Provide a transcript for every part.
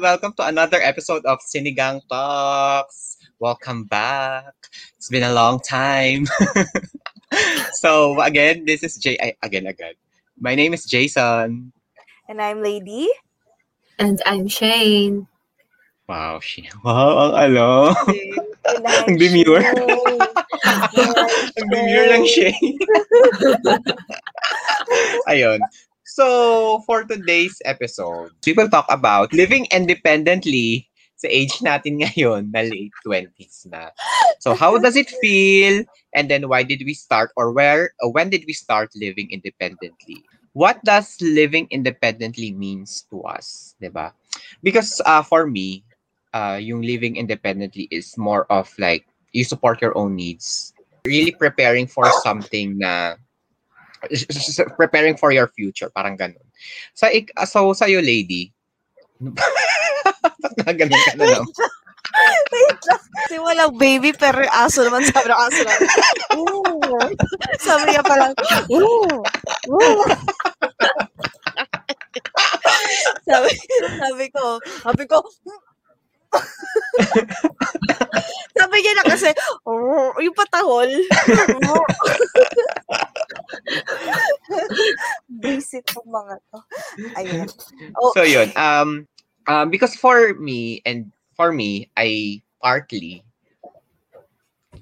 welcome to another episode of Sinigang Talks. Welcome back. It's been a long time. so again, this is Jay. I, again, again. My name is Jason. And I'm Lady. And I'm Shane. Wow, she. Wow, ang ano. ang demure. ang demure ng Shane. Ayun. So, for today's episode, we will talk about living independently sa age natin ngayon na late 20s na. So, how does it feel? And then, why did we start or where, or when did we start living independently? What does living independently means to us, ba? Because uh, for me, uh, yung living independently is more of like, you support your own needs. Really preparing for something na preparing for your future, parang ganun. Sa ik so sa iyo lady. Ba't ganun ka na lang? Wait lang. Kasi walang baby, pero aso naman sabi ng aso lang. Ooh. Sabi niya parang, ooh. Ooh. sabi, sabi ko, sabi ko, sabi niya na kasi, oh, yung patahol. Basic po mga to. Ayun. Oh. So yun, um, um, because for me, and for me, I partly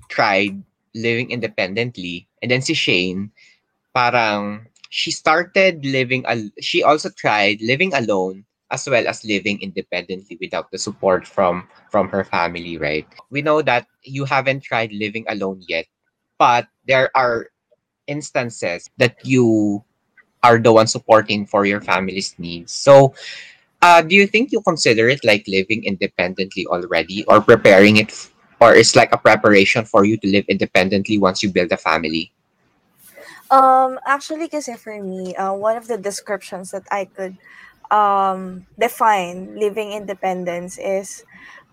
tried living independently. And then si Shane, parang, she started living, al- she also tried living alone as well as living independently without the support from from her family right we know that you haven't tried living alone yet but there are instances that you are the one supporting for your family's needs so uh, do you think you consider it like living independently already or preparing it f- or it's like a preparation for you to live independently once you build a family um actually kasi for me uh, one of the descriptions that i could um, define living independence is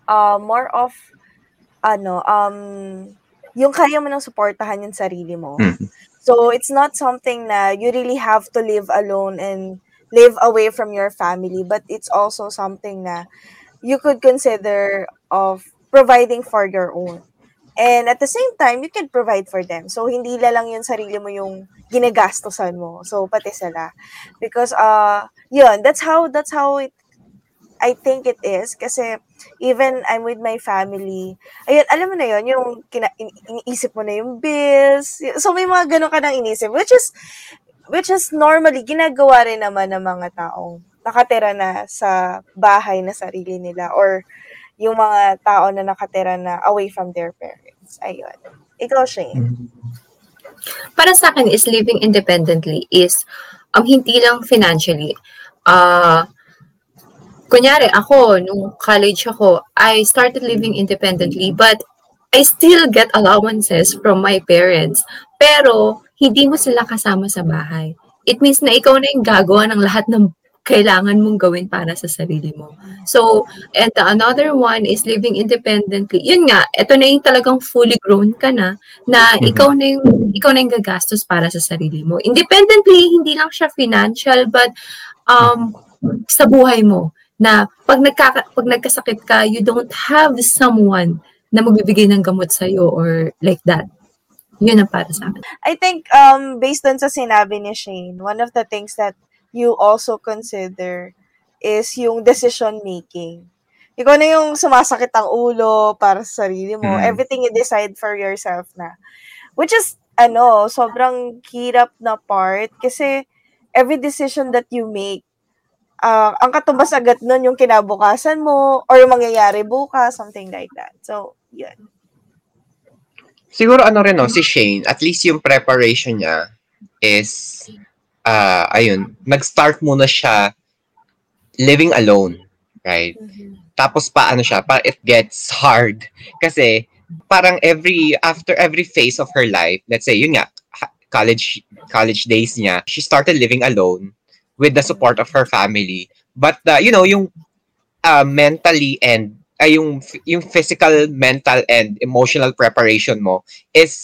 uh, more of ano um yung kaya mo nang suportahan yung sarili mo. Mhm. So it's not something na you really have to live alone and live away from your family, but it's also something na you could consider of providing for your own. And at the same time, you can provide for them. So hindi la lang yung sarili mo yung ginagastosan mo. So pati sila. Because uh yun, that's how that's how it I think it is kasi even I'm with my family. Ayun, alam mo na yun, yung kina, in, iniisip mo na yung bills. So may mga ganun ka nang inisip which is which is normally ginagawa rin naman ng mga taong nakatira na sa bahay na sarili nila or yung mga tao na nakatira na away from their parents. Ayun. Ikaw, Shane. Para sa akin is living independently is ang hindi lang financially. Uh, kunyari ako, nung college ako, I started living independently but I still get allowances from my parents. Pero, hindi mo sila kasama sa bahay. It means na ikaw na yung gagawa ng lahat ng kailangan mong gawin para sa sarili mo. So, and the another one is living independently. Yun nga, ito na yung talagang fully grown ka na, na Mhm. ikaw na yung, ikaw na yung gagastos para sa sarili mo. Independently, hindi lang siya financial, but um, sa buhay mo, na pag, nagkaka, pag nagkasakit ka, you don't have someone na magbibigay ng gamot sa'yo or like that. Yun ang para sa akin. I think um based on sa sinabi ni Shane, one of the things that you also consider is yung decision making. Ikaw na yung sumasakit ang ulo para sa sarili mo. Mm. Everything you decide for yourself na. Which is, ano, sobrang hirap na part kasi every decision that you make, uh, ang katumbas agad nun yung kinabukasan mo or yung mangyayari bukas, something like that. So, yun. Siguro ano rin no, si Shane, at least yung preparation niya is ah ayun, nag-start muna siya living alone, right? Tapos pa ano siya, pa it gets hard kasi parang every after every phase of her life, let's say yun nga college college days niya, she started living alone with the support of her family. But the, you know, yung uh, mentally and ay yung yung physical, mental and emotional preparation mo is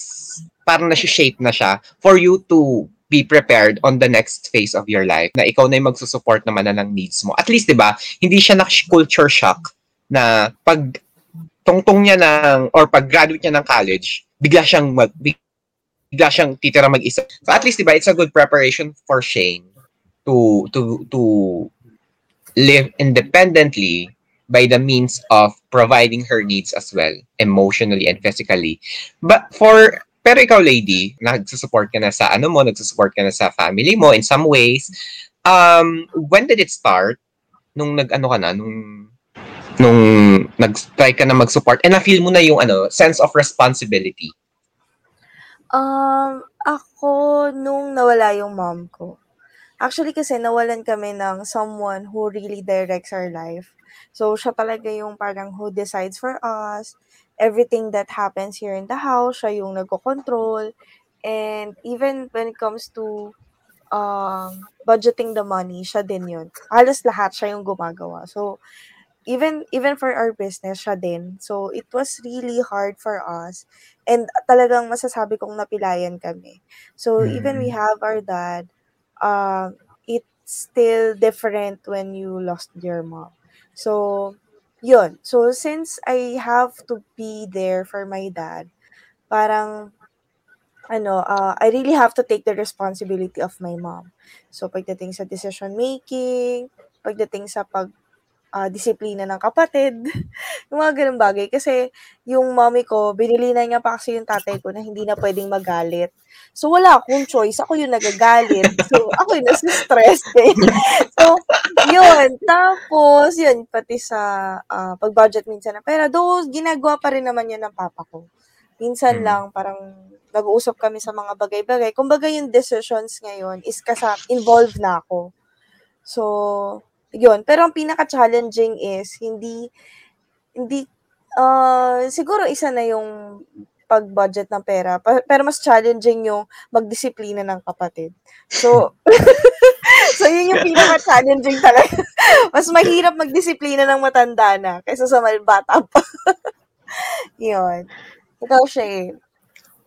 parang na shape na siya for you to be prepared on the next phase of your life na ikaw na yung magsusupport naman na ng needs mo. At least, di ba, hindi siya na culture shock na pag tungtong niya ng, or pag graduate niya ng college, bigla siyang mag, bigla siyang titira mag-isa. So at least, di ba, it's a good preparation for Shane to, to, to live independently by the means of providing her needs as well, emotionally and physically. But for, pero ikaw lady, nagsusupport ka na sa ano mo, nagsusupport ka na sa family mo in some ways. Um, when did it start? Nung nag-ano ka na, nung nung nag-try ka na mag-support and na-feel mo na yung ano, sense of responsibility? Um, ako, nung nawala yung mom ko, actually kasi nawalan kami ng someone who really directs our life. So, siya talaga yung parang who decides for us. Everything that happens here in the house, siya yung nagko-control. And even when it comes to um, budgeting the money, siya din yun. Halos lahat siya yung gumagawa. So, even even for our business, siya din. So, it was really hard for us. And talagang masasabi kong napilayan kami. So, even we have our dad, uh, it's still different when you lost your mom. So, yun. So, since I have to be there for my dad, parang, ano, uh, I really have to take the responsibility of my mom. So, pagdating sa decision making, pagdating sa pag uh, disiplina ng kapatid, yung mga ganun bagay. Kasi yung mommy ko, binili na niya pa kasi yung tatay ko na hindi na pwedeng magalit. So, wala akong choice. Ako yung nagagalit. So, ako yung nasa-stress. Eh. so, yun. Tapos, yun, pati sa uh, pag-budget minsan na pera. Though, ginagawa pa rin naman yan ng papa ko. Minsan lang, parang nag-uusap kami sa mga bagay-bagay. Kumbaga yung decisions ngayon is kasa involved na ako. So, yun. Pero ang pinaka-challenging is, hindi, hindi, uh, siguro isa na yung pag-budget ng pera. Pero mas challenging yung magdisiplina ng kapatid. So, so yun yung pinaka-challenging talaga. mas mahirap magdisiplina ng matanda na kaysa sa bata pa. yun. Ikaw, Shane.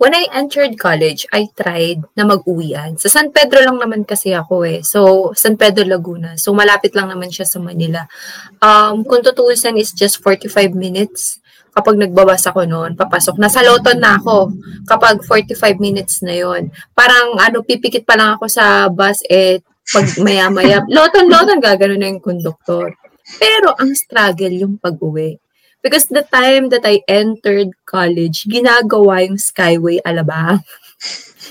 When I entered college, I tried na mag-uwian. Sa San Pedro lang naman kasi ako eh. So, San Pedro, Laguna. So, malapit lang naman siya sa Manila. Um, kung tutuusan is just 45 minutes kapag nagbabas ako noon, papasok. Nasa Loton na ako kapag 45 minutes na yon Parang ano, pipikit pa lang ako sa bus eh, pag maya-maya, Loton, Loton, gagano na yung konduktor. Pero ang struggle yung pag-uwi. Because the time that I entered college, ginagawa yung Skyway Alabang.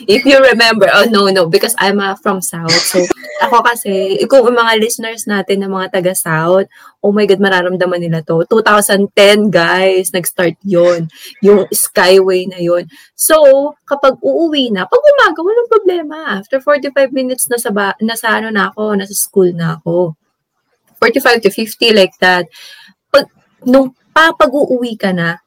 If you remember, oh no, no, because I'm uh, from South. So, ako kasi, kung mga listeners natin na mga taga-South, oh my God, mararamdaman nila to. 2010, guys, nag-start yon Yung Skyway na yon So, kapag uuwi na, pag umaga, walang problema. After 45 minutes, nasa, ba, nasa ano na ako, nasa school na ako. 45 to 50, like that. Pag, nung pa, pag uuwi ka na,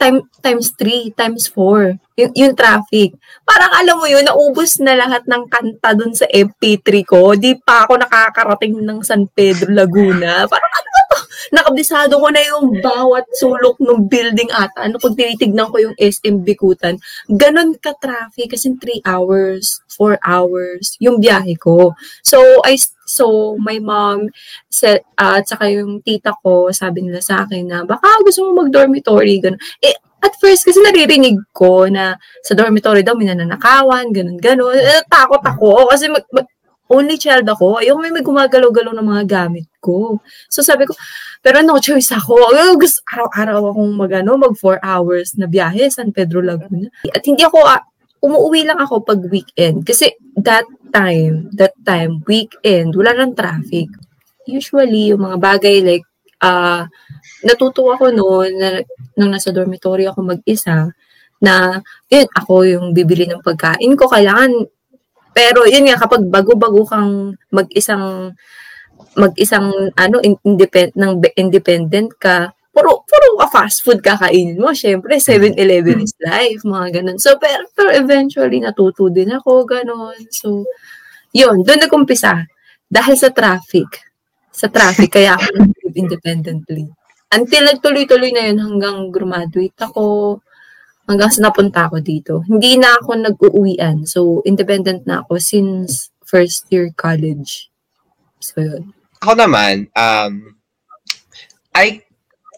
time, times 3, times 4, yung, yung traffic. Parang alam mo yun, naubos na lahat ng kanta dun sa MP3 ko. Di pa ako nakakarating ng San Pedro, Laguna. Parang ano to? Nakabisado ko na yung bawat sulok ng building ata. Ano pag tinitignan ko yung SM Bikutan, ganun ka-traffic kasi 3 hours, 4 hours yung biyahe ko. So, I So, my mom said, uh, at saka yung tita ko, sabi nila sa akin na, baka gusto mo mag-dormitory, ganun. Eh, at first, kasi naririnig ko na sa dormitory daw, may nananakawan, ganun, ganun. Eh, takot ako, kasi mag, mag, only child ako. Ayoko may gumagalaw-galaw ng mga gamit ko. So, sabi ko, pero no choice ako. Gusto, araw-araw akong mag, ano, mag 4 hours na biyahe, San Pedro Laguna. At hindi ako, uh, umuwi lang ako pag weekend. Kasi that time, that time, weekend, wala nang traffic. Usually, yung mga bagay like, uh, natutuwa ko noon na nung nasa dormitory ako mag-isa, na yun, ako yung bibili ng pagkain ko, kailangan, pero yun nga, kapag bago-bago kang mag-isang, mag-isang, ano, independent, ng independent ka, puro, puro ka fast food kakainin mo. Siyempre, 7-Eleven is life, mga ganun. So, pero, pero eventually, natuto din ako, ganun. So, yun, doon nag-umpisa. Dahil sa traffic. Sa traffic, kaya ako independently. Until nagtuloy-tuloy na yun hanggang graduate ako. hanggang sa napunta ako dito. Hindi na ako nag-uuwian. So, independent na ako since first year college. So, yun. Ako naman, um, I,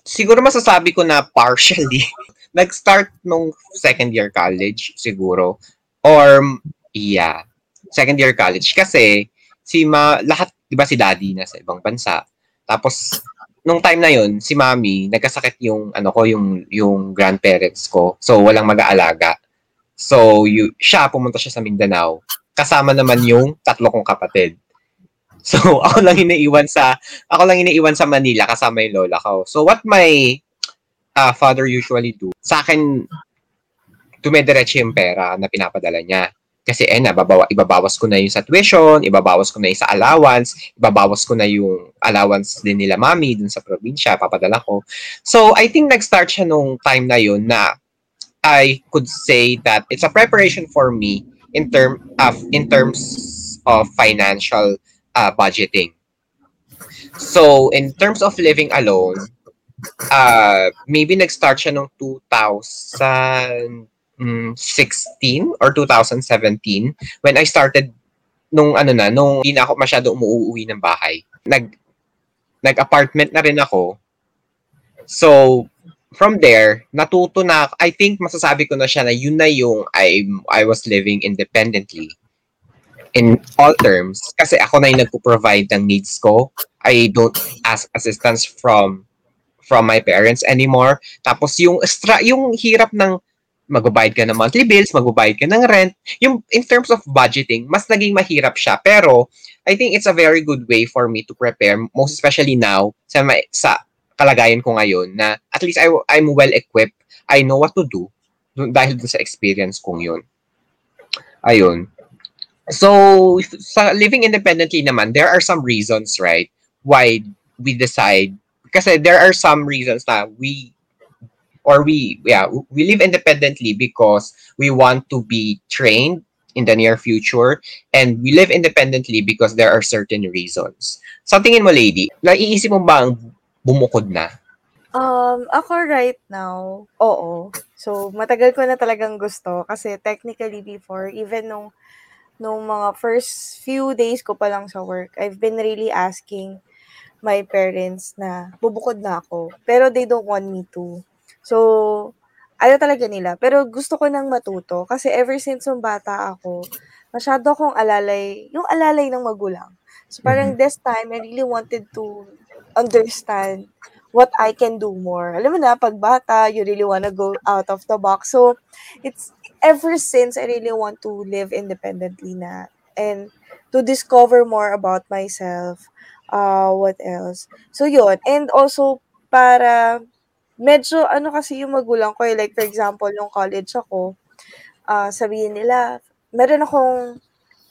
siguro masasabi ko na partially. Nag-start nung second year college, siguro. Or, yeah, second year college. Kasi, si ma, lahat, di ba si daddy na sa ibang bansa. Tapos, nung time na yun, si mami, nagkasakit yung, ano ko, yung, yung grandparents ko. So, walang mag-aalaga. So, you, siya, pumunta siya sa Mindanao. Kasama naman yung tatlo kong kapatid. So, ako lang iniiwan sa, ako lang iniiwan sa Manila kasama yung lola ko. So, what my uh, father usually do, sa akin, dumediretso yung pera na pinapadala niya. Kasi eh na, babawa, ibabawas ko na yung sa tuition, ibabawas ko na yung sa allowance, ibabawas ko na yung allowance din nila mami dun sa probinsya, papadala ko. So, I think nag-start siya nung time na yun na I could say that it's a preparation for me in term of in terms of financial uh, budgeting. So, in terms of living alone, uh, maybe nag-start siya nung 2016 or 2017 when I started nung ano na, nung hindi na ako masyado umuuwi ng bahay. Nag, nag-apartment na rin ako. So, from there, natuto na, I think masasabi ko na siya na yun na yung I, I was living independently in all terms. Kasi ako na yung nagpo-provide ng needs ko. I don't ask assistance from from my parents anymore. Tapos yung extra, yung hirap ng magbabayad ka ng monthly bills, magbabayad ka ng rent, yung in terms of budgeting, mas naging mahirap siya. Pero I think it's a very good way for me to prepare, most especially now sa, sa kalagayan ko ngayon na at least I, I'm well equipped. I know what to do dahil dun sa experience kong yun. Ayun. So, sa living independently naman, there are some reasons, right, why we decide kasi there are some reasons na we or we yeah we live independently because we want to be trained in the near future and we live independently because there are certain reasons. Sa tingin mo, lady, naiisip mo ba ang bumukod na? Um, ako right now, oo. So, matagal ko na talagang gusto kasi technically before, even nung, nung mga first few days ko pa lang sa work, I've been really asking my parents na bubukod na ako. Pero they don't want me to. So, ayaw talaga nila. Pero gusto ko nang matuto kasi ever since nung bata ako, masyado akong alalay, yung alalay ng magulang. So parang Mhm. this time, I really wanted to understand what I can do more. Alam mo na, pag bata, you really wanna go out of the box. So, it's ever since I really want to live independently na and to discover more about myself. Uh, what else? So, yun. And also, para medyo ano kasi yung magulang ko eh. Like, for example, nung college ako, ah sabihin nila, meron akong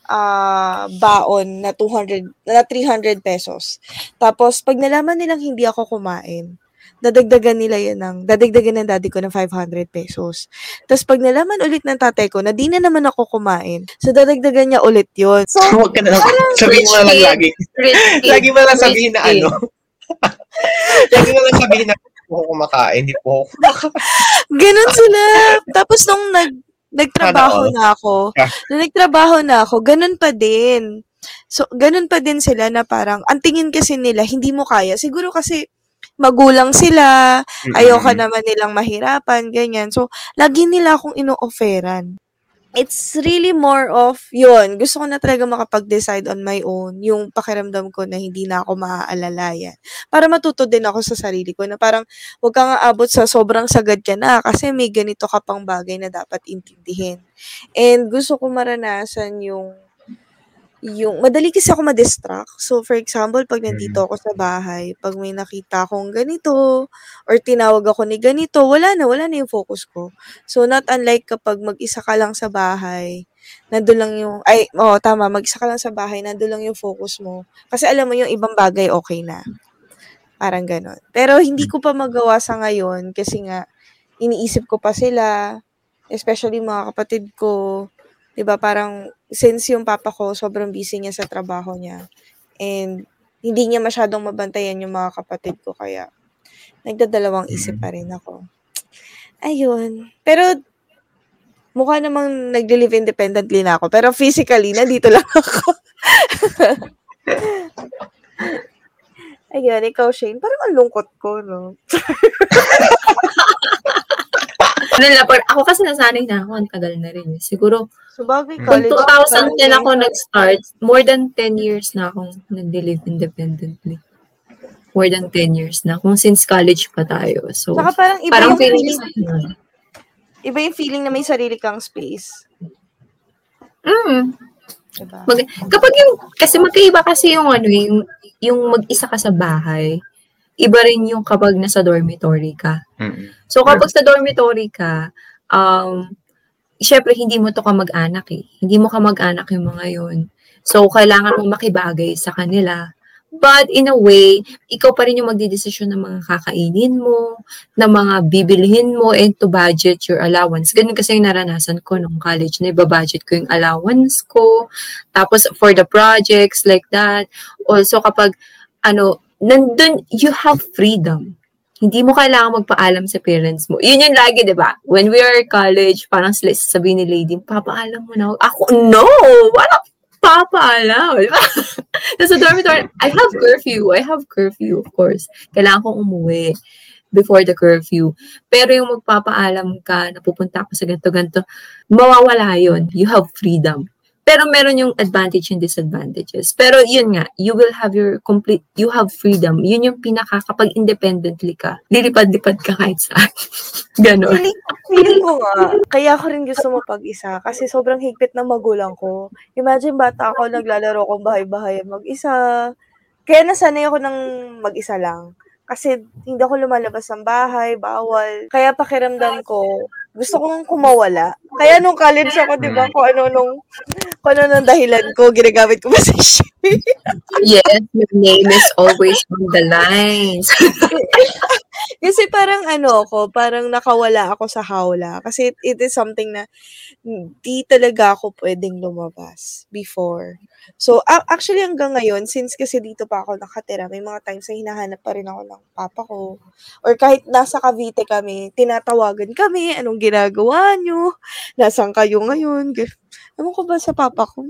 ah baon na 200, na 300 pesos. Tapos, pag nalaman nilang hindi ako kumain, dadagdagan nila yun ng, dadagdagan ng daddy ko ng 500 pesos. Tapos, pag nalaman ulit ng tatay ko na di na naman ako kumain, so dadagdagan niya ulit yun. So, Huwag ka na lang, sabihin mo na lang lagi. Lagi mo lang sabihin na ano. lagi mo lang sabihin na po ako kumakain, hindi po ako kumakain. Ganun sila. Tapos nung nag nagtrabaho na ako, nung nagtrabaho na ako, ganun pa din. So, ganun pa din sila na parang, ang tingin kasi nila, hindi mo kaya. Siguro kasi, magulang sila, ayoko Mm-mm. naman nilang mahirapan, ganyan. So, lagi nila akong ino-offeran. It's really more of, yun, gusto ko na talaga makapag-decide on my own, yung pakiramdam ko na hindi na ako maaalalayan. Para matuto din ako sa sarili ko na parang, huwag kang aabot sa sobrang sagad ka na kasi may ganito ka pang bagay na dapat intindihin. And gusto ko maranasan yung yung madali kasi ako ma-distract. So, for example, pag nandito ako sa bahay, pag may nakita akong ganito, or tinawag ako ni ganito, wala na, wala na yung focus ko. So, not unlike kapag mag-isa ka lang sa bahay, nandun lang yung, ay, oo, tama, mag-isa ka lang sa bahay, nandun lang yung focus mo. Kasi alam mo yung ibang bagay, okay na. Parang ganon. Pero hindi ko pa magawa sa ngayon kasi nga, iniisip ko pa sila, especially mga kapatid ko, 'di ba parang since yung papa ko sobrang busy niya sa trabaho niya and hindi niya masyadong mabantayan yung mga kapatid ko kaya nagdadalawang isip pa rin ako. Ayun. Pero mukha namang nagli-live independently na ako. Pero physically, nandito lang ako. Ayun, ikaw, Shane. Parang ang lungkot ko, no? Ano lang, pag- ako kasi nasanay na ako, ang tagal na rin. eh. Siguro, So, bagay kung college. 2010 ako nag-start, more than 10 years na akong nag-live independently. More than 10 years na. Kung since college pa tayo. So, Saka parang iba parang yung feeling, feeling, iba yung feeling na may sarili kang space. mm, Diba? Mag, kapag yung, kasi magkaiba kasi yung ano, yung, yung mag-isa ka sa bahay, iba rin yung kapag nasa dormitory ka. Mm-mm. So, kapag sa dormitory ka, um, syempre, hindi mo to kamag-anak eh. Hindi mo kamag-anak yung mga yun. So, kailangan mo makibagay sa kanila. But in a way, ikaw pa rin yung magdidesisyon ng mga kakainin mo, ng mga bibilihin mo, and to budget your allowance. Ganun kasi yung naranasan ko nung college na ibabudget ko yung allowance ko. Tapos for the projects like that. Also kapag, ano, nandun, you have freedom. Hindi mo kailangan magpaalam sa parents mo. Yun yung lagi, di ba? When we are college, parang sila ni lady, papaalam mo na. ako." No! Wala papaalam. Di ba? Nasa dormitory, I have curfew. I have curfew, of course. Kailangan kong umuwi before the curfew. Pero yung magpapaalam ka na pupunta ako sa ganito-ganito, mawawala yun. You have freedom. Pero meron yung advantage and disadvantages. Pero yun nga, you will have your complete, you have freedom. Yun yung pinaka, kapag independently ka, lilipad-lipad ka kahit saan. Ganon. Feeling, feeling ko nga, kaya ako rin gusto mo pag-isa kasi sobrang higpit ng magulang ko. Imagine bata ako, naglalaro akong bahay-bahay mag-isa. Kaya nasanay ako ng mag-isa lang. Kasi hindi ako lumalabas ng bahay, bawal. Kaya pakiramdam ko, gusto kong kumawala. Kaya nung college ako, di ba, kung ano nung, kung ano nung dahilan ko, ginagamit ko pa si Shay. Yes, your name is always on the lines. Kasi parang ano ako, parang nakawala ako sa hawla. Kasi it, it is something na hindi talaga ako pwedeng lumabas before. So, actually hanggang ngayon, since kasi dito pa ako nakatira, may mga times na hinahanap pa rin ako ng papa ko. Or kahit nasa Cavite kami, tinatawagan kami, anong ginagawa nyo? Nasaan kayo ngayon? Ewan ko ba sa papa ko?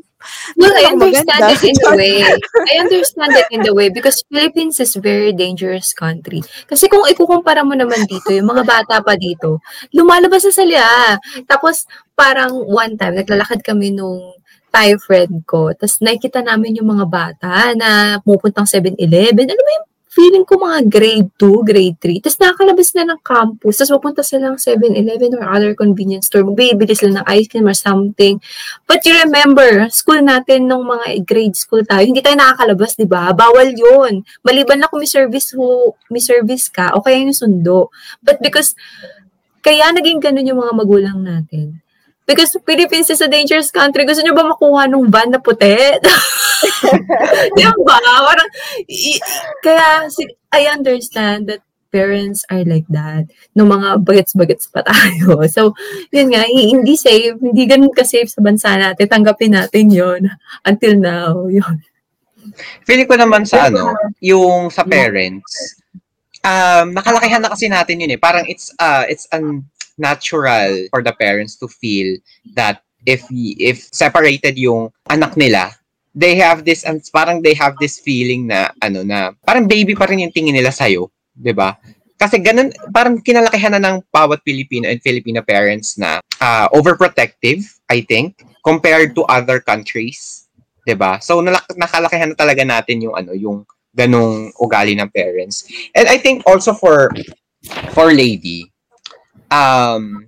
Well, I understand maganda. it in a way. I understand it in the way because Philippines is very dangerous country. Kasi kung ikukumpara mo naman dito, yung mga bata pa dito, lumalabas na sila. Tapos, parang one time, naglalakad kami nung Thai friend ko. Tapos, nakikita namin yung mga bata na pupuntang 7-Eleven. Ano ba yung feeling ko mga grade 2, grade 3. Tapos nakakalabas na ng campus. Tapos pupunta sila ng 7-Eleven or other convenience store. Magbibili sila ng ice cream or something. But you remember, school natin nung mga grade school tayo, hindi tayo nakakalabas, di ba? Bawal yun. Maliban na kung may service, ho, may service ka o kaya yung sundo. But because, kaya naging ganun yung mga magulang natin. Because Philippines is a dangerous country. Gusto nyo ba makuha nung van na puti? Di ba? Parang, i- kaya, si- I understand that parents are like that. Nung mga bagets-bagets pa tayo. So, yun nga, hi- hindi safe. Hindi ganun ka-safe sa bansa natin. Tanggapin natin yon Until now, yun. Feeling ko naman sa ano, yung sa parents, um, nakalakihan na kasi natin yun eh. Parang it's, uh, it's un- natural for the parents to feel that if if separated yung anak nila, they have this and parang they have this feeling na ano na parang baby pa rin yung tingin nila sa 'di ba? Kasi ganun parang kinalakihan na ng bawat Filipino and Filipina parents na uh, overprotective, I think, compared to other countries, 'di ba? So nalak- nakalakihan na talaga natin yung ano, yung ganung ugali ng parents. And I think also for for lady, um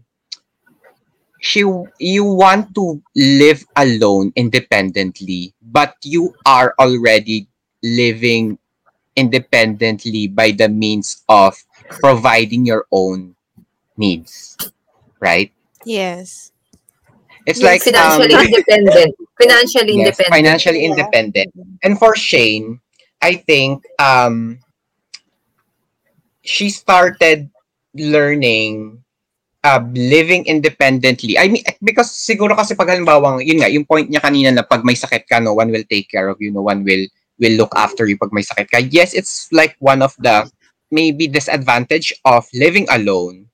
she you want to live alone independently but you are already living independently by the means of providing your own needs right Yes. it's Yung like financially um, independent. Financially yes, independent. financially Yeah. independent and for Shane I think um she started learning uh, living independently. I mean, because siguro kasi pag halimbawa, yun nga, yung point niya kanina na pag may sakit ka, no one will take care of you, no one will will look after you pag may sakit ka. Yes, it's like one of the maybe disadvantage of living alone.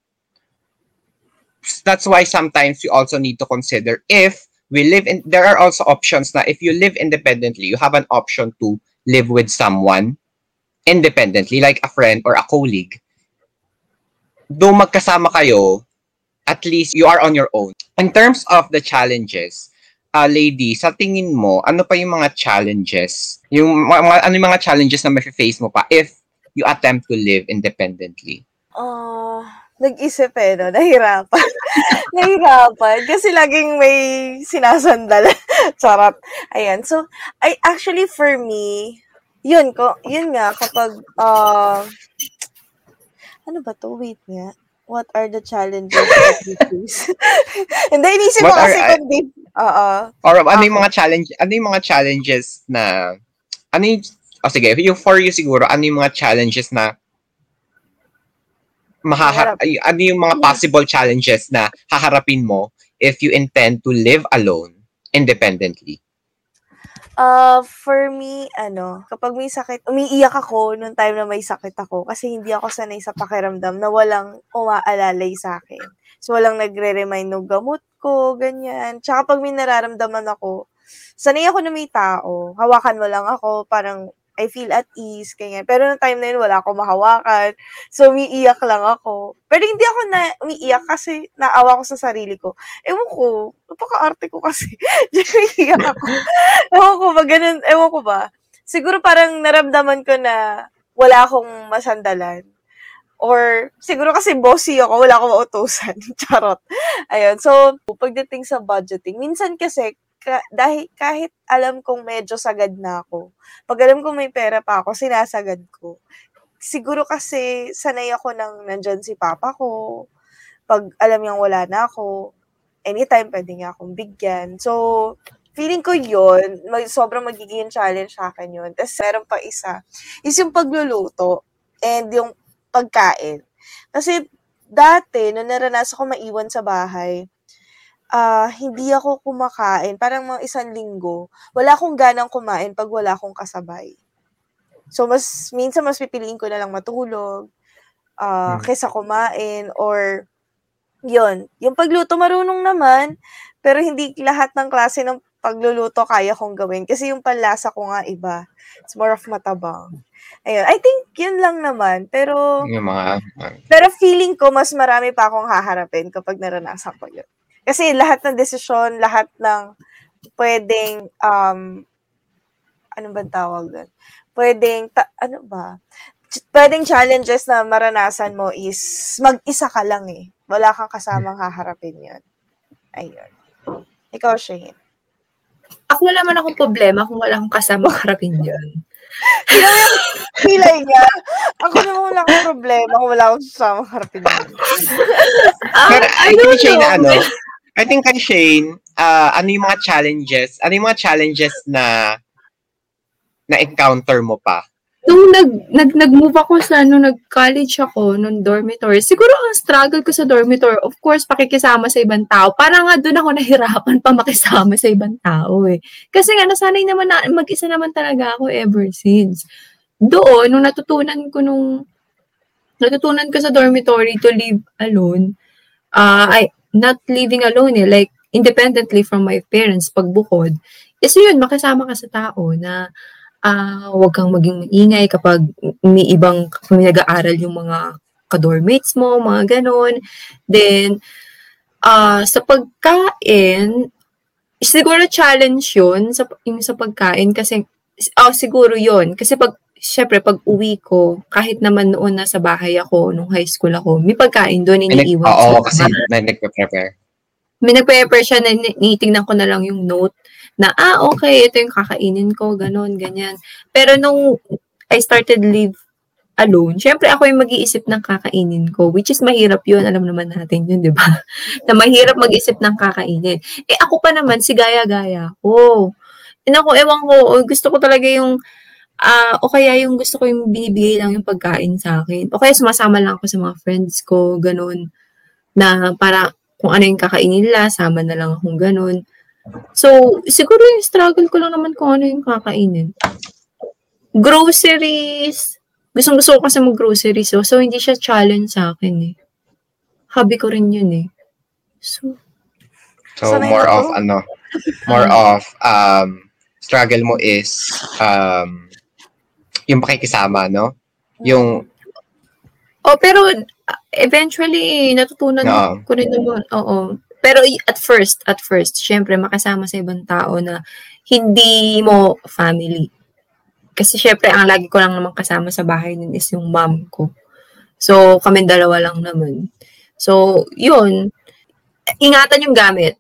that's why sometimes you also need to consider if we live in there are also options na if you live independently you have an option to live with someone independently like a friend or a colleague. Though magkasama kayo at least you are on your own. In terms of the challenges uh, lady sa tingin mo ano pa yung mga challenges? Yung mga, ano yung mga challenges na may-face mo pa if you attempt to live independently? Ah, nag-isip eh, no? Nahirapan. Nahirapan. Kasi laging may sinasandal. Charot. Ayan. So, I actually for me, yun ko, yun nga kapag uh, ano ba to? Wait nga. What are the challenges that we face? Hindi, inisip ko kasi kung di, oo. Or ano yung mga challenge, ano yung mga challenges na, ano yung, oh sige, yung for you siguro, ano yung mga challenges na, mahaharap, ano yung mga possible challenges na haharapin mo if you intend to live alone independently? Uh, for me, ano, kapag may sakit, umiiyak ako nung time na may sakit ako kasi hindi ako sanay sa pakiramdam na walang umaalalay sa akin. So, walang nagre-remind ng gamot ko, ganyan. Tsaka pag may nararamdaman ako, sanay ako na may tao. Hawakan mo lang ako, parang I feel at ease, ganyan. Pero nung time na yun, wala akong mahawakan. So, umiiyak lang ako. Pero hindi ako na umiiyak kasi naawa ko sa sarili ko. Ewan ko, napaka-arte ko kasi. umiiyak ako. ewan ko ba, ganun, ewan ko ba. Siguro parang naramdaman ko na wala akong masandalan. Or, siguro kasi bossy ako, wala akong mautusan. Charot. Ayun. So, pagdating sa budgeting, minsan kasi, dahil kahit alam kong medyo sagad na ako, pag alam kong may pera pa ako, sinasagad ko. Siguro kasi sanay ako nang nandyan si papa ko. Pag alam niyang wala na ako, anytime pwede niya akong bigyan. So, feeling ko yun, mag, sobrang magiging challenge sa akin yun. Tapos meron pa isa, is yung pagluluto and yung pagkain. Kasi dati, nung naranasan ko maiwan sa bahay, ah hindi ako kumakain. Parang mga isang linggo, wala akong ganang kumain pag wala akong kasabay. So, mas, minsan mas pipiliin ko na lang matulog, ah Hmm. kesa kumain, or, yon Yung pagluto, marunong naman, pero hindi lahat ng klase ng pagluluto kaya kong gawin. Kasi yung panlasa ko nga iba. It's more of matabang. Ayun. I think yun lang naman. Pero, Yung mga, pero feeling ko, mas marami pa akong haharapin kapag naranasan ko yun. Kasi lahat ng desisyon, lahat ng pwedeng, um, ano ba tawag doon? Pwedeng, ta- ano ba? Pwedeng challenges na maranasan mo is mag-isa ka lang eh. Wala kang kasamang haharapin yun. Ayun. Ikaw, Shane. Ako wala man akong problema kung wala akong kasama harapin yun. Pilay niya. Ako naman wala akong problema kung wala akong kasamang harapin yun. Ah, Pero I I don't Shane, know. ano, I think kay Shane, ah, ano yung mga challenges, ano yung mga challenges na na-encounter mo pa? Nung nag, nag, nag-move ako sa, nung nag-college ako, nung dormitory, siguro ang struggle ko sa dormitory, of course, pakikisama sa ibang tao. Parang nga doon ako nahirapan pa makisama sa ibang tao eh. Kasi nga, nasanay naman na, mag-isa naman talaga ako ever since. Doon, nung natutunan ko nung, natutunan ko sa dormitory to live alone, uh, I, not living alone eh, like, independently from my parents, pagbukod, is yun, makisama ka sa tao na, ah wag kang maging maingay kapag may ibang kung nag-aaral yung mga ka-dormmates mo, mga ganon. Then, ah sa pagkain, siguro challenge yun sa, yung sa pagkain kasi, oh, siguro yun. Kasi pag, syempre, pag uwi ko, kahit naman noon nasa bahay ako, nung high school ako, may pagkain doon May iniiwan. Oo, sa kasi na nagpe-prepare. may nagpe-prepare siya na ni- nitingnan ko na lang yung note na, ah, okay, ito yung kakainin ko, ganun, ganyan. Pero nung I started live alone, syempre ako yung mag-iisip ng kakainin ko, which is mahirap yun, alam naman natin yun, di ba? na mahirap mag-isip ng kakainin. Eh, ako pa naman, si gaya-gaya ko. Eh, ewan ko, oh, gusto ko talaga yung, ah, o kaya yung gusto ko yung binibigay lang yung pagkain sa akin. O kaya sumasama lang ako sa mga friends ko, ganun, na para kung ano yung kakainin nila, sama na lang akong ganun. So, siguro yung struggle ko lang naman kung ano yung kakainin. Groceries. Gustong gusto ko kasi mag-groceries. So, so, hindi siya challenge sa akin eh. Hobby ko rin yun eh. So, So, more of, ano, more of, um, struggle mo is, um, yung pakikisama, no? Yung, oh, pero uh, eventually, natutunan Oo. ko rin naman. Oo. Pero at first, at first, syempre, makasama sa ibang tao na hindi mo family. Kasi syempre, ang lagi ko lang naman kasama sa bahay nun is yung mom ko. So, kami dalawa lang naman. So, yun. Ingatan yung gamit.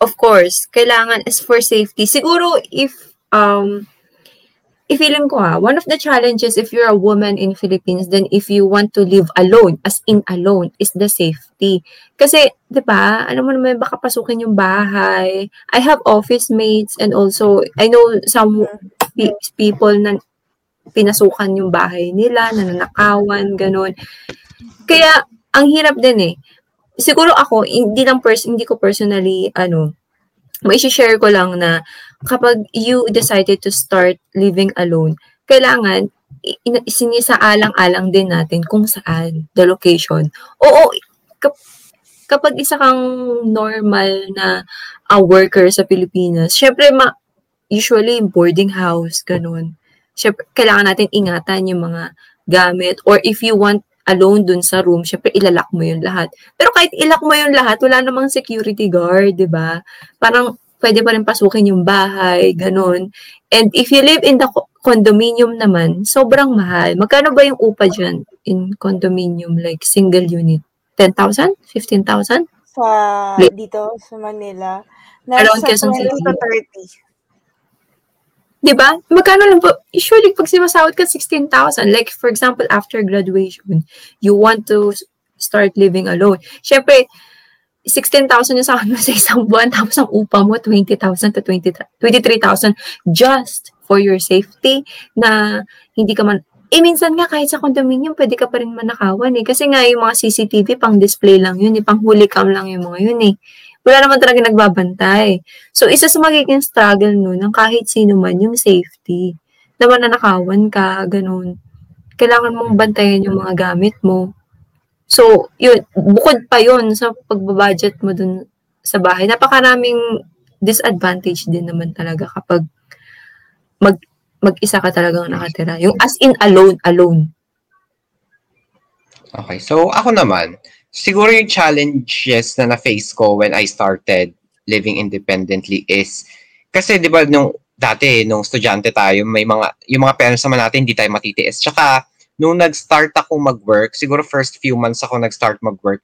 Of course, kailangan as for safety. Siguro, if, um, i-feeling ko ha, one of the challenges if you're a woman in Philippines, then if you want to live alone, as in alone, is the safety. Kasi, di ba, alam mo naman, baka pasukin yung bahay. I have office mates and also, I know some pe- people na pinasukan yung bahay nila, nananakawan, ganun. Kaya, ang hirap din eh. Siguro ako, hindi lang pers hindi ko personally, ano, may share ko lang na kapag you decided to start living alone, kailangan i- ina- sinisaalang-alang din natin kung saan, the location. Oo, kap- kapag isa kang normal na a worker sa Pilipinas, syempre, ma- usually boarding house, ganun. Syempre, kailangan natin ingatan yung mga gamit or if you want alone dun sa room, syempre ilalak mo yun lahat. Pero kahit ilak mo yun lahat, wala namang security guard, di ba? Parang pwede pa rin pasukin yung bahay, ganun. And if you live in the co- condominium naman, sobrang mahal. Magkano ba yung upa dyan in condominium, like single unit? 10,000? 15,000? Sa, dito, sa Manila. Around Quezon 20 City. to 30. Di ba? Magkano lang po? Usually, pag simasahod ka 16,000, like for example, after graduation, you want to start living alone. Siyempre, 16,000 yung sahod mo sa isang buwan, tapos ang upa mo, 20,000 to 20 23,000 just for your safety na hindi ka man eh, minsan nga kahit sa condominium, pwede ka pa rin manakawan eh. Kasi nga yung mga CCTV, pang display lang yun eh. Pang huli cam lang yung mga yun eh. Wala naman talaga nagbabantay. So, isa sa magiging struggle nun ng kahit sino man, yung safety. Na mananakawan ka, ganun. Kailangan mong bantayan yung mga gamit mo. So, yun, bukod pa yun sa pagbabudget mo dun sa bahay. Napakaraming disadvantage din naman talaga kapag mag mag-isa ka talagang nakatira. Yung as in alone, alone. Okay, so ako naman, siguro yung challenges na na-face ko when I started living independently is, kasi di ba nung dati, nung estudyante tayo, may mga, yung mga parents naman natin, hindi tayo matitiis. Tsaka, nung nag-start ako mag-work, siguro first few months ako nag-start mag-work,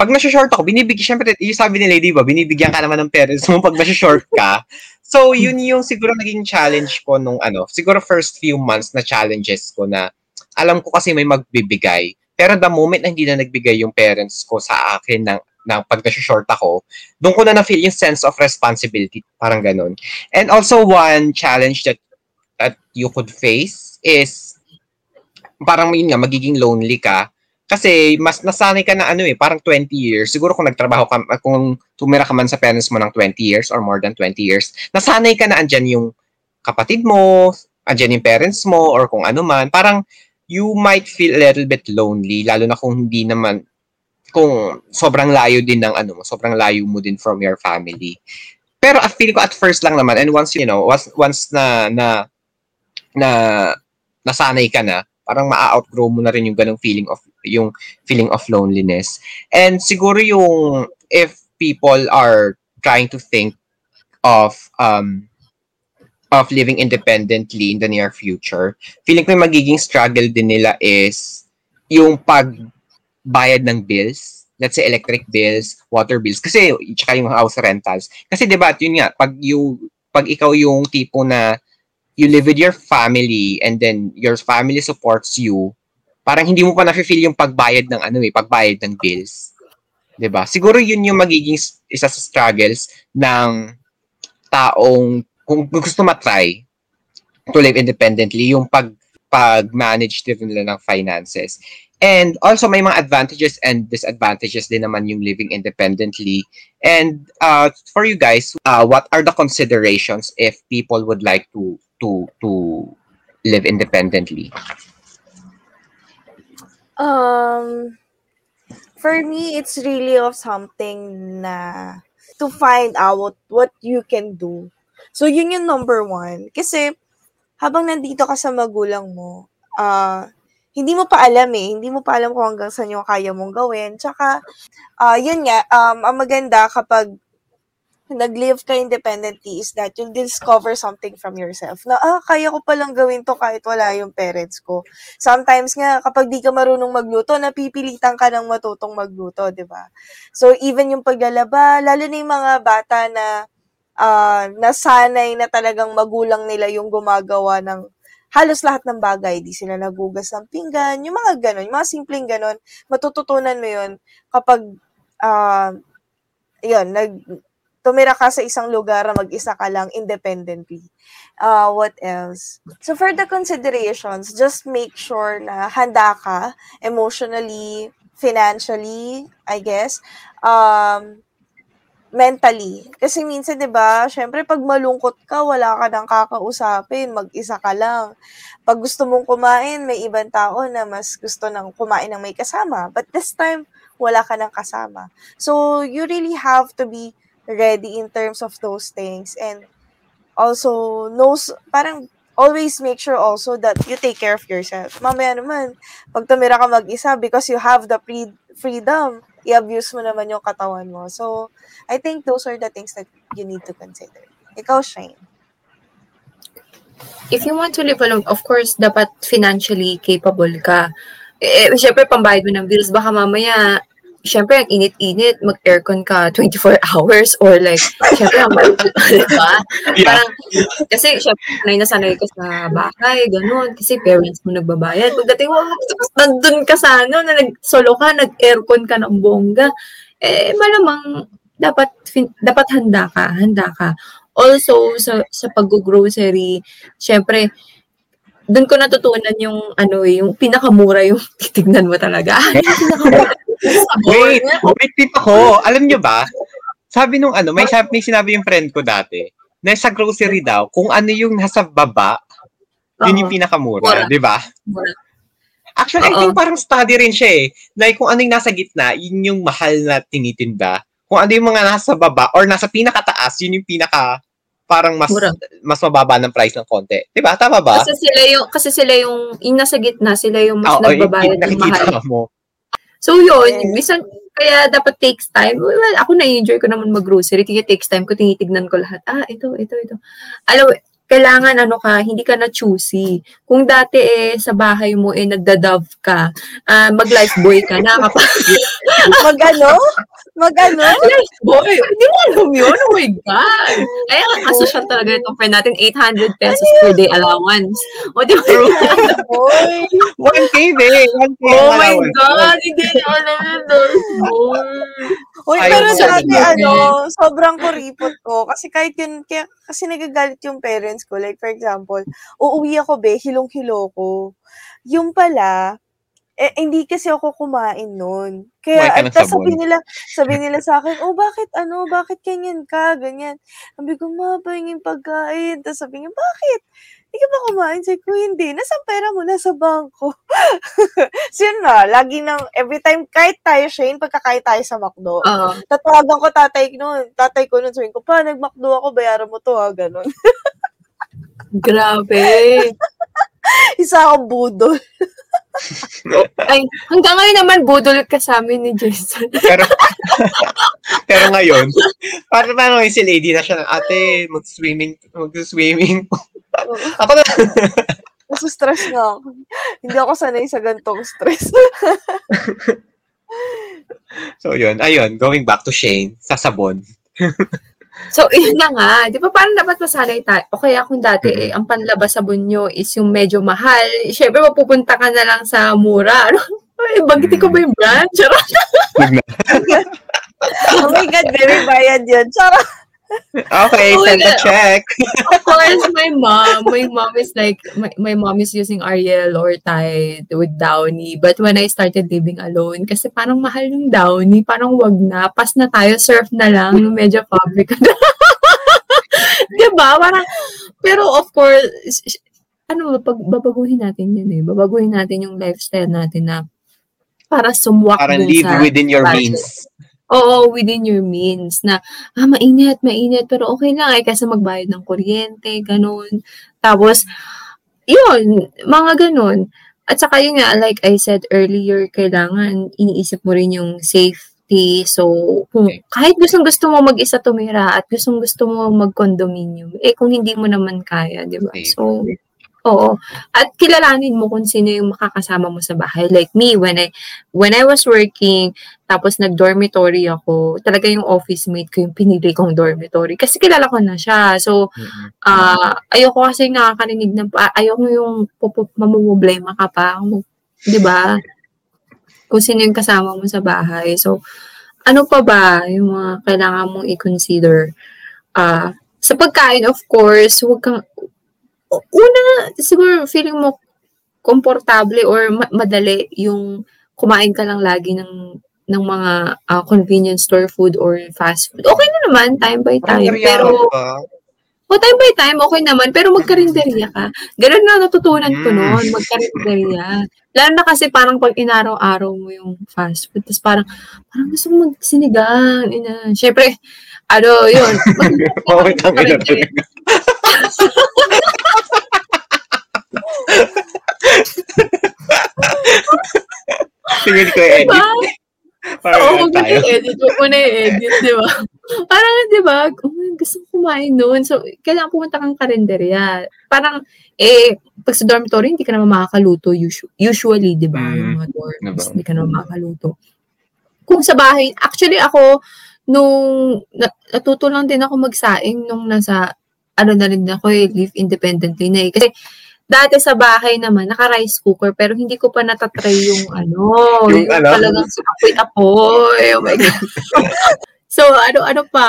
pag nasa-short ako, binibigyan, syempre, yung sabi nila, di ba, binibigyan ka naman ng parents mo pag nasa-short ka. So, yun yung siguro naging challenge ko nung ano, siguro first few months na challenges ko na alam ko kasi may magbibigay. Pero the moment na hindi na nagbigay yung parents ko sa akin ng, ng pag nasa-short ako, doon ko na na-feel yung sense of responsibility. Parang ganun. And also one challenge that, that you could face is parang yun nga, magiging lonely ka. Kasi mas nasanay ka na ano eh, parang 20 years. Siguro kung nagtrabaho ka, kung tumira ka man sa parents mo ng 20 years or more than 20 years, nasanay ka na andyan yung kapatid mo, andyan yung parents mo, or kung ano man. Parang you might feel a little bit lonely, lalo na kung hindi naman, kung sobrang layo din ng ano mo, sobrang layo mo din from your family. Pero I feel ko at first lang naman, and once, you know, once, once na, na, na, nasanay ka na, parang ma-outgrow mo na rin yung ganong feeling of yung feeling of loneliness. And siguro yung if people are trying to think of um of living independently in the near future, feeling ko yung magiging struggle din nila is yung pagbayad ng bills, let's say electric bills, water bills, kasi tsaka yung house rentals. Kasi 'di ba, yun nga, pag you pag ikaw yung tipo na you live with your family and then your family supports you, parang hindi mo pa na-feel yung pagbayad ng ano eh, pagbayad ng bills. 'Di ba? Siguro yun yung magiging isa sa struggles ng taong kung gusto matry to live independently, yung pag pag-manage din nila ng finances. And also may mga advantages and disadvantages din naman yung living independently. And uh, for you guys, uh, what are the considerations if people would like to to to live independently? Um, For me, it's really of something na to find out what you can do. So, yun yung number one. Kasi, habang nandito ka sa magulang mo, ah, hindi mo pa alam eh. Hindi mo pa alam kung hanggang saan yung kaya mong gawin. Tsaka, ah, yun nga, um, ang maganda kapag nag-live ka independently is that you'll discover something from yourself. Na, ah, kaya ko palang gawin to kahit wala yung parents ko. Sometimes nga, kapag di ka marunong magluto, napipilitan ka ng matutong magluto, di ba? So, even yung paglalaba, lalo na yung mga bata na uh, nasanay na talagang magulang nila yung gumagawa ng halos lahat ng bagay. Di sila nagugas ng pinggan, yung mga ganon, yung mga simpleng ganon, matututunan mo yun kapag, uh, yun, nag, tumira ka sa isang lugar na mag-isa ka lang independently. Uh, what else? So for the considerations, just make sure na handa ka emotionally, financially, I guess, um, mentally. Kasi minsan, di ba, syempre pag malungkot ka, wala ka nang kakausapin, mag-isa ka lang. Pag gusto mong kumain, may ibang tao na mas gusto nang kumain ng may kasama. But this time, wala ka nang kasama. So, you really have to be ready in terms of those things and also knows parang always make sure also that you take care of yourself. Mamaya naman, pag tumira ka mag-isa because you have the free, freedom, i-abuse mo naman yung katawan mo. So, I think those are the things that you need to consider. Ikaw, Shane. If you want to live alone, of course, dapat financially capable ka. Eh, syempre, pambayad mo ng bills. Baka mamaya, syempre, ang init-init, mag-aircon ka 24 hours or like, syempre, ang diba? Yeah. Parang, kasi syempre, sanay na sanay ka sa bahay, ganun, kasi parents mo nagbabayad. Pagdating mo, tapos nandun ka sa ano, na nag-solo ka, nag-aircon ka ng bongga, eh, malamang, dapat, fin- dapat handa ka, handa ka. Also, sa, sa pag-grocery, syempre, doon ko natutunan yung ano eh, yung pinakamura yung titignan mo talaga. wait, wait dito ko. Alam nyo ba? Sabi nung ano, may sabi, may sinabi yung friend ko dati, na sa grocery daw, kung ano yung nasa baba, yun yung pinakamura, di ba? Actually, Uh-oh. I think parang study rin siya eh. Like, kung ano yung nasa gitna, yun yung mahal na tinitinda. Kung ano yung mga nasa baba or nasa pinakataas, yun yung pinaka parang mas Mura. mas mababa ng price ng konti. 'Di ba? Tama ba? Kasi sila yung kasi sila yung yung nasa gitna, sila yung mas oh, nagbabayad ng mahal. Mo. So yun, yes. minsan kaya dapat takes time. Well, ako na-enjoy ko naman mag-grocery. Tingin takes time ko, tinitignan ko lahat. Ah, ito, ito, ito. Alam, kailangan ano ka, hindi ka na choosy. Kung dati eh sa bahay mo eh nagda-dove ka, uh, mag-life boy ka na kapag mag-ano? Mag-ano? Life boy. Hindi mo alam yun. Oh my God. Ay, ang asosyan talaga itong friend natin, 800 pesos per day allowance. O, di ba? Boy. 1K eh. 1K Oh my God. Hindi na alam yun. Uy, pero dati ano, sobrang kuripot ko. Kasi kahit yun, kaya, kasi nagagalit yung parents friends ko. Like, for example, uuwi ako, be, hilong-hilo ko. Yung pala, eh, hindi kasi ako kumain noon. Kaya, at sabi nila, sabi nila sa akin, oh, bakit, ano, bakit ganyan ka, ganyan. Sabi ko, ma, pahingin pagkain. Tapos sabi niya, bakit? Hindi ka ba kumain? Sabi ko, hindi. Nasaan pera mo? Nasa bangko. so, yun na. Lagi nang, every time, kahit tayo, Shane, pagkakain tayo sa McDo, uh-huh. tatawagan ko tatay noon. Tatay ko noon, sabihin ko, pa, nag-McDo ako, bayaran mo to, ha, ganun. Grabe. Isa akong budol. Ay, hanggang ngayon naman budol ka sa amin ni Jason. pero, pero ngayon, para paano si lady na siya ng ate, mag-swimming, mag-swimming. ako na. Nasa-stress nga ako. Hindi ako sanay sa gantong stress. so, yun. Ayun, going back to Shane, sa sabon. So, yun na nga. Di ba parang dapat masanay tayo? O kaya kung dati eh, ang panlabas sa bunyo is yung medyo mahal, syempre mapupunta ka na lang sa mura. Ano? Ay, bagitin ko ba yung brand? Charot. oh my God, very bayad yun. Charot. Okay, oh send a check. of course, my mom, my mom is like, my, my mom is using Ariel or Tide with Downy. But when I started living alone, kasi parang mahal yung Downy, parang wag na, pas na tayo, surf na lang, medyo public. diba? Parang, pero of course, ano, pag babaguhin natin yun eh. Babaguhin natin yung lifestyle natin na para sumwak Parang dun live sa within your budget. means. Oo, within your means na, ah, mainit, mainit, pero okay lang eh, kasi magbayad ng kuryente, ganun. Tapos, yun, mga ganun. At saka yun nga, like I said earlier, kailangan iniisip mo rin yung safety. So, kung kahit gustong gusto mo mag-isa tumira at gustong gusto mo mag-condominium, eh kung hindi mo naman kaya, di ba? So, oo. At kilalanin mo kung sino yung makakasama mo sa bahay. Like me, when I, when I was working, tapos nag-dormitory ako, talaga yung office mate ko yung pinili kong dormitory. Kasi kilala ko na siya. So, ah ayoko kasi nakakarinig ng, pa- ayoko yung mamumblema ka pa. Di ba? Kung sino yung kasama mo sa bahay. So, ano pa ba yung mga kailangan mong i-consider? Ah, sa pagkain, of course, huwag kang, una, siguro feeling mo komportable or ma- madali yung kumain ka lang lagi ng ng mga ah, convenience store food or fast food. Okay na naman, time by time. Pero, o time by time, okay naman. Pero magkarinderya ka. Ganun na natutunan ko Mm. noon, magkarinderya. Lalo na kasi parang pag inaraw-araw mo yung fast food, tapos parang, parang gusto mo magsinigang. Ina. Siyempre, ano, yun. Okay, tangin na Karinderya. Sige, ko edit. Diba? Parang Oo, huwag na i-edit. Huwag mo na i-edit, di ba? Parang, di ba, oh, gusto ko kumain noon. So, kailangan pumunta kang karinderya. Parang, eh, pag sa dormitory, hindi ka naman makakaluto usu- usually, di ba? Mm. Yung mga dorms, Diba? hindi ka naman makakaluto. Kung sa bahay, actually ako, nung na, natuto lang din ako magsaing nung nasa, ano na rin ako eh, live independently na eh. Kasi, dati sa bahay naman, naka-rice cooker, pero hindi ko pa natatry yung ano, Yung yung, ano? talagang sa apoy-apoy. Oh my God. so, ano-ano pa,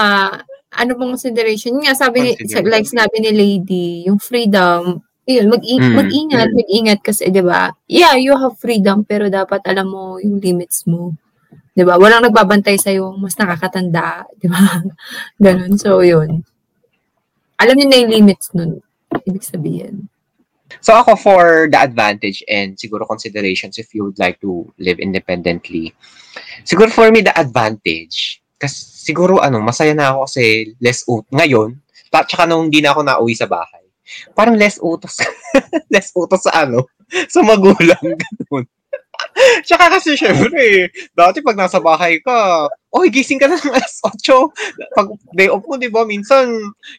ano bang consideration? Nga, sabi ni, like sinabi ni Lady, yung freedom, yun, mag Mm. mag-ingat, mag-ingat kasi, di ba? Yeah, you have freedom, pero dapat alam mo yung limits mo. Di ba? Walang nagbabantay sa'yo, mas nakakatanda, di ba? Ganun. So, yun. Alam niyo na yung limits nun. Ibig sabihin. So ako for the advantage and siguro considerations if you would like to live independently. Siguro for me the advantage kasi siguro ano masaya na ako kasi less ut ngayon ta- tsaka nung hindi na ako nauwi sa bahay. Parang less utos less utos sa ano sa magulang ganun. Tsaka kasi syempre, dati pag nasa bahay ka, oh, gising ka na ng alas 8. Pag day off mo, di ba, minsan,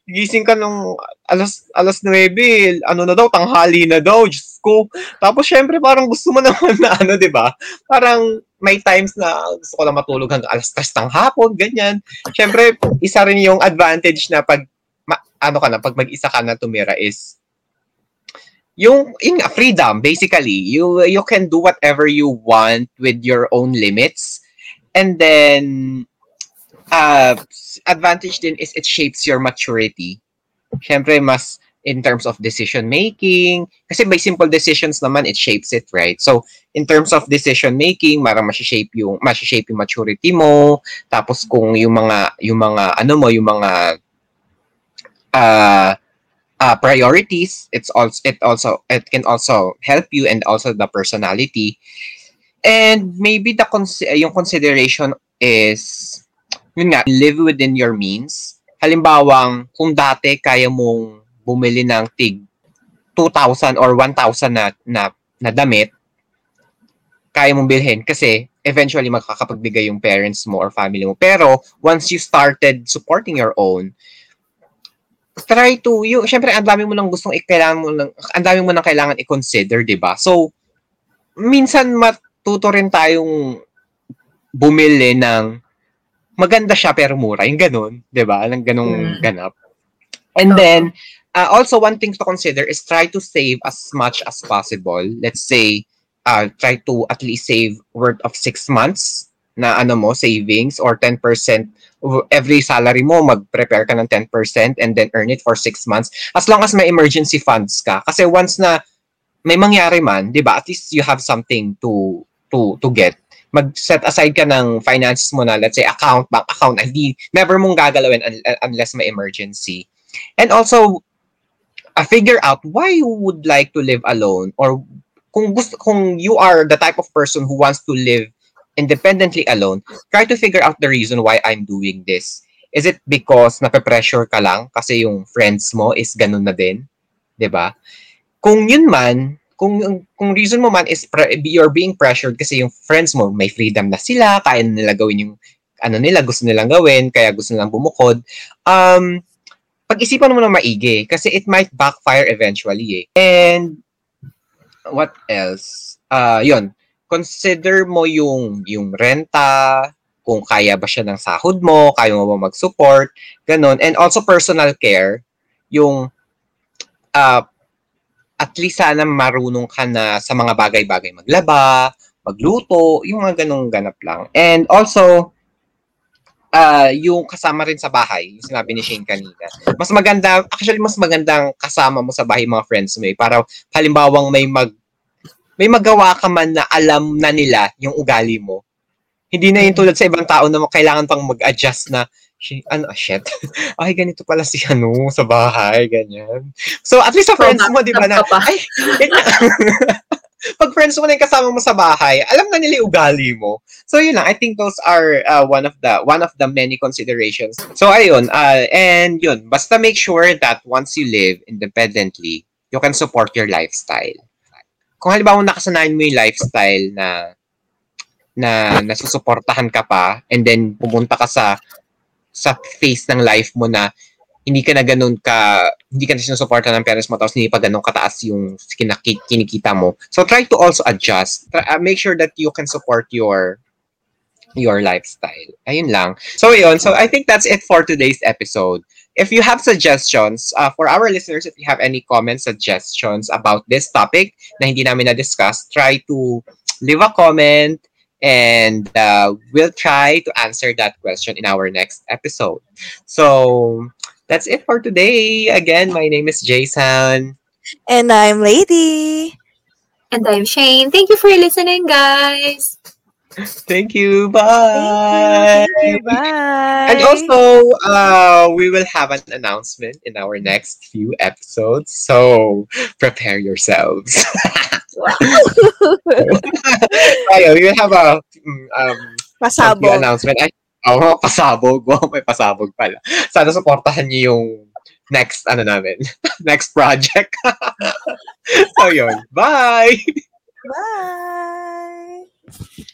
gising ka ng alas, alas 9, ano na daw, tanghali na daw, Diyos ko. Tapos syempre, parang gusto mo naman na ano, di ba? Parang may times na gusto ko na matulog hanggang alas 3 ng hapon, ganyan. Syempre, isa rin yung advantage na pag, ma- ano ka na, pag mag-isa ka na tumira is, yung, yung freedom, basically. You, you can do whatever you want with your own limits. And then, uh, advantage din is it shapes your maturity. Siyempre, mas in terms of decision making. Kasi by simple decisions naman, it shapes it, right? So, in terms of decision making, marang shape yung shape yung maturity mo. Tapos kung yung mga yung mga ano mo, yung mga uh, uh, priorities, it's also it also it can also help you and also the personality. And maybe the cons- yung consideration is yun nga, live within your means. Halimbawang, kung dati kaya mong bumili ng tig 2,000 or 1,000 na, na, na damit, kaya mong bilhin kasi eventually makakapagbigay yung parents mo or family mo. Pero once you started supporting your own, try to, yung, syempre, ang dami mo nang gustong, kailangan mo nang, ang dami mo nang kailangan i-consider, di ba? So, minsan matuto rin tayong bumili ng maganda siya pero mura. Yung ganun, di ba? Ng ganung Mm. ganap. And then, uh, also one thing to consider is try to save as much as possible. Let's say, uh, try to at least save worth of six months na ano mo, savings or 10% of every salary mo, mag-prepare ka ng 10% and then earn it for six months. As long as may emergency funds ka. Kasi once na may mangyari man, di ba, at least you have something to to to get. Mag-set aside ka ng finances mo na, let's say, account, bank account, hindi, never mong gagalawin un- unless may emergency. And also, uh, figure out why you would like to live alone or kung gusto, kung you are the type of person who wants to live independently alone, try to figure out the reason why I'm doing this. Is it because nape-pressure ka lang kasi yung friends mo is ganun na din? 'Di ba? Kung yun man, kung kung reason mo man is pre- you're being pressured kasi yung friends mo may freedom na sila, kaya nila gawin yung ano nila gusto nilang gawin, kaya gusto nilang bumukod. Um, pag-isipan mo na maigi kasi it might backfire eventually eh. And what else? Uh, yun, consider mo yung yung renta, kung kaya ba siya ng sahod mo, kaya mo ba mag-support, ganun. And also personal care, yung uh, at least sana marunong ka na sa mga bagay-bagay maglaba, magluto, yung mga ganung ganap lang. And also, uh, yung kasama rin sa bahay, yung sinabi ni Shane kanina. Mas maganda, actually mas magandang kasama mo sa bahay mga friends mo eh, para halimbawang may mag may magawa ka man na alam na nila yung ugali mo hindi na yung tulad sa ibang tao na kailangan pang mag-adjust na, ano, ah, shit. Ay, ganito pala si ano sa bahay, ganyan. So, at least sa friends mo, di ba na, ay, pag friends mo na yung kasama mo sa bahay, alam na nila yung ugali mo. So, yun lang. I think those are uh, one of the one of the many considerations. So, ayun. Uh, and yun, basta make sure that once you live independently, you can support your lifestyle. Kung halimbawa nakasanayan mo yung lifestyle na na nasusuportahan ka pa and then pumunta ka sa sa phase ng life mo na hindi ka na ganun ka, hindi ka na sinusuporta ng parents mo tapos hindi pa ganun kataas yung kinaki, kinikita mo. So try to also adjust. Try, uh, make sure that you can support your your lifestyle. Ayun lang. So yun, so I think that's it for today's episode. If you have suggestions, uh, for our listeners, if you have any comments, suggestions about this topic na hindi namin na-discuss, try to leave a comment, and uh, we'll try to answer that question in our next episode. So that's it for today. Again, my name is Jason. And I'm Lady. And I'm Shane. Thank you for listening, guys. Thank you. Bye. Thank you. Bye. And also, uh, we will have an announcement in our next few episodes. So prepare yourselves. Tayo, we will have a um, Pasabog. announcement. Ay, oh, pasabog. Wow, may pasabog pala. Sana supportahan niyo yung next, ano namin, next project. so, yun. Bye! Bye.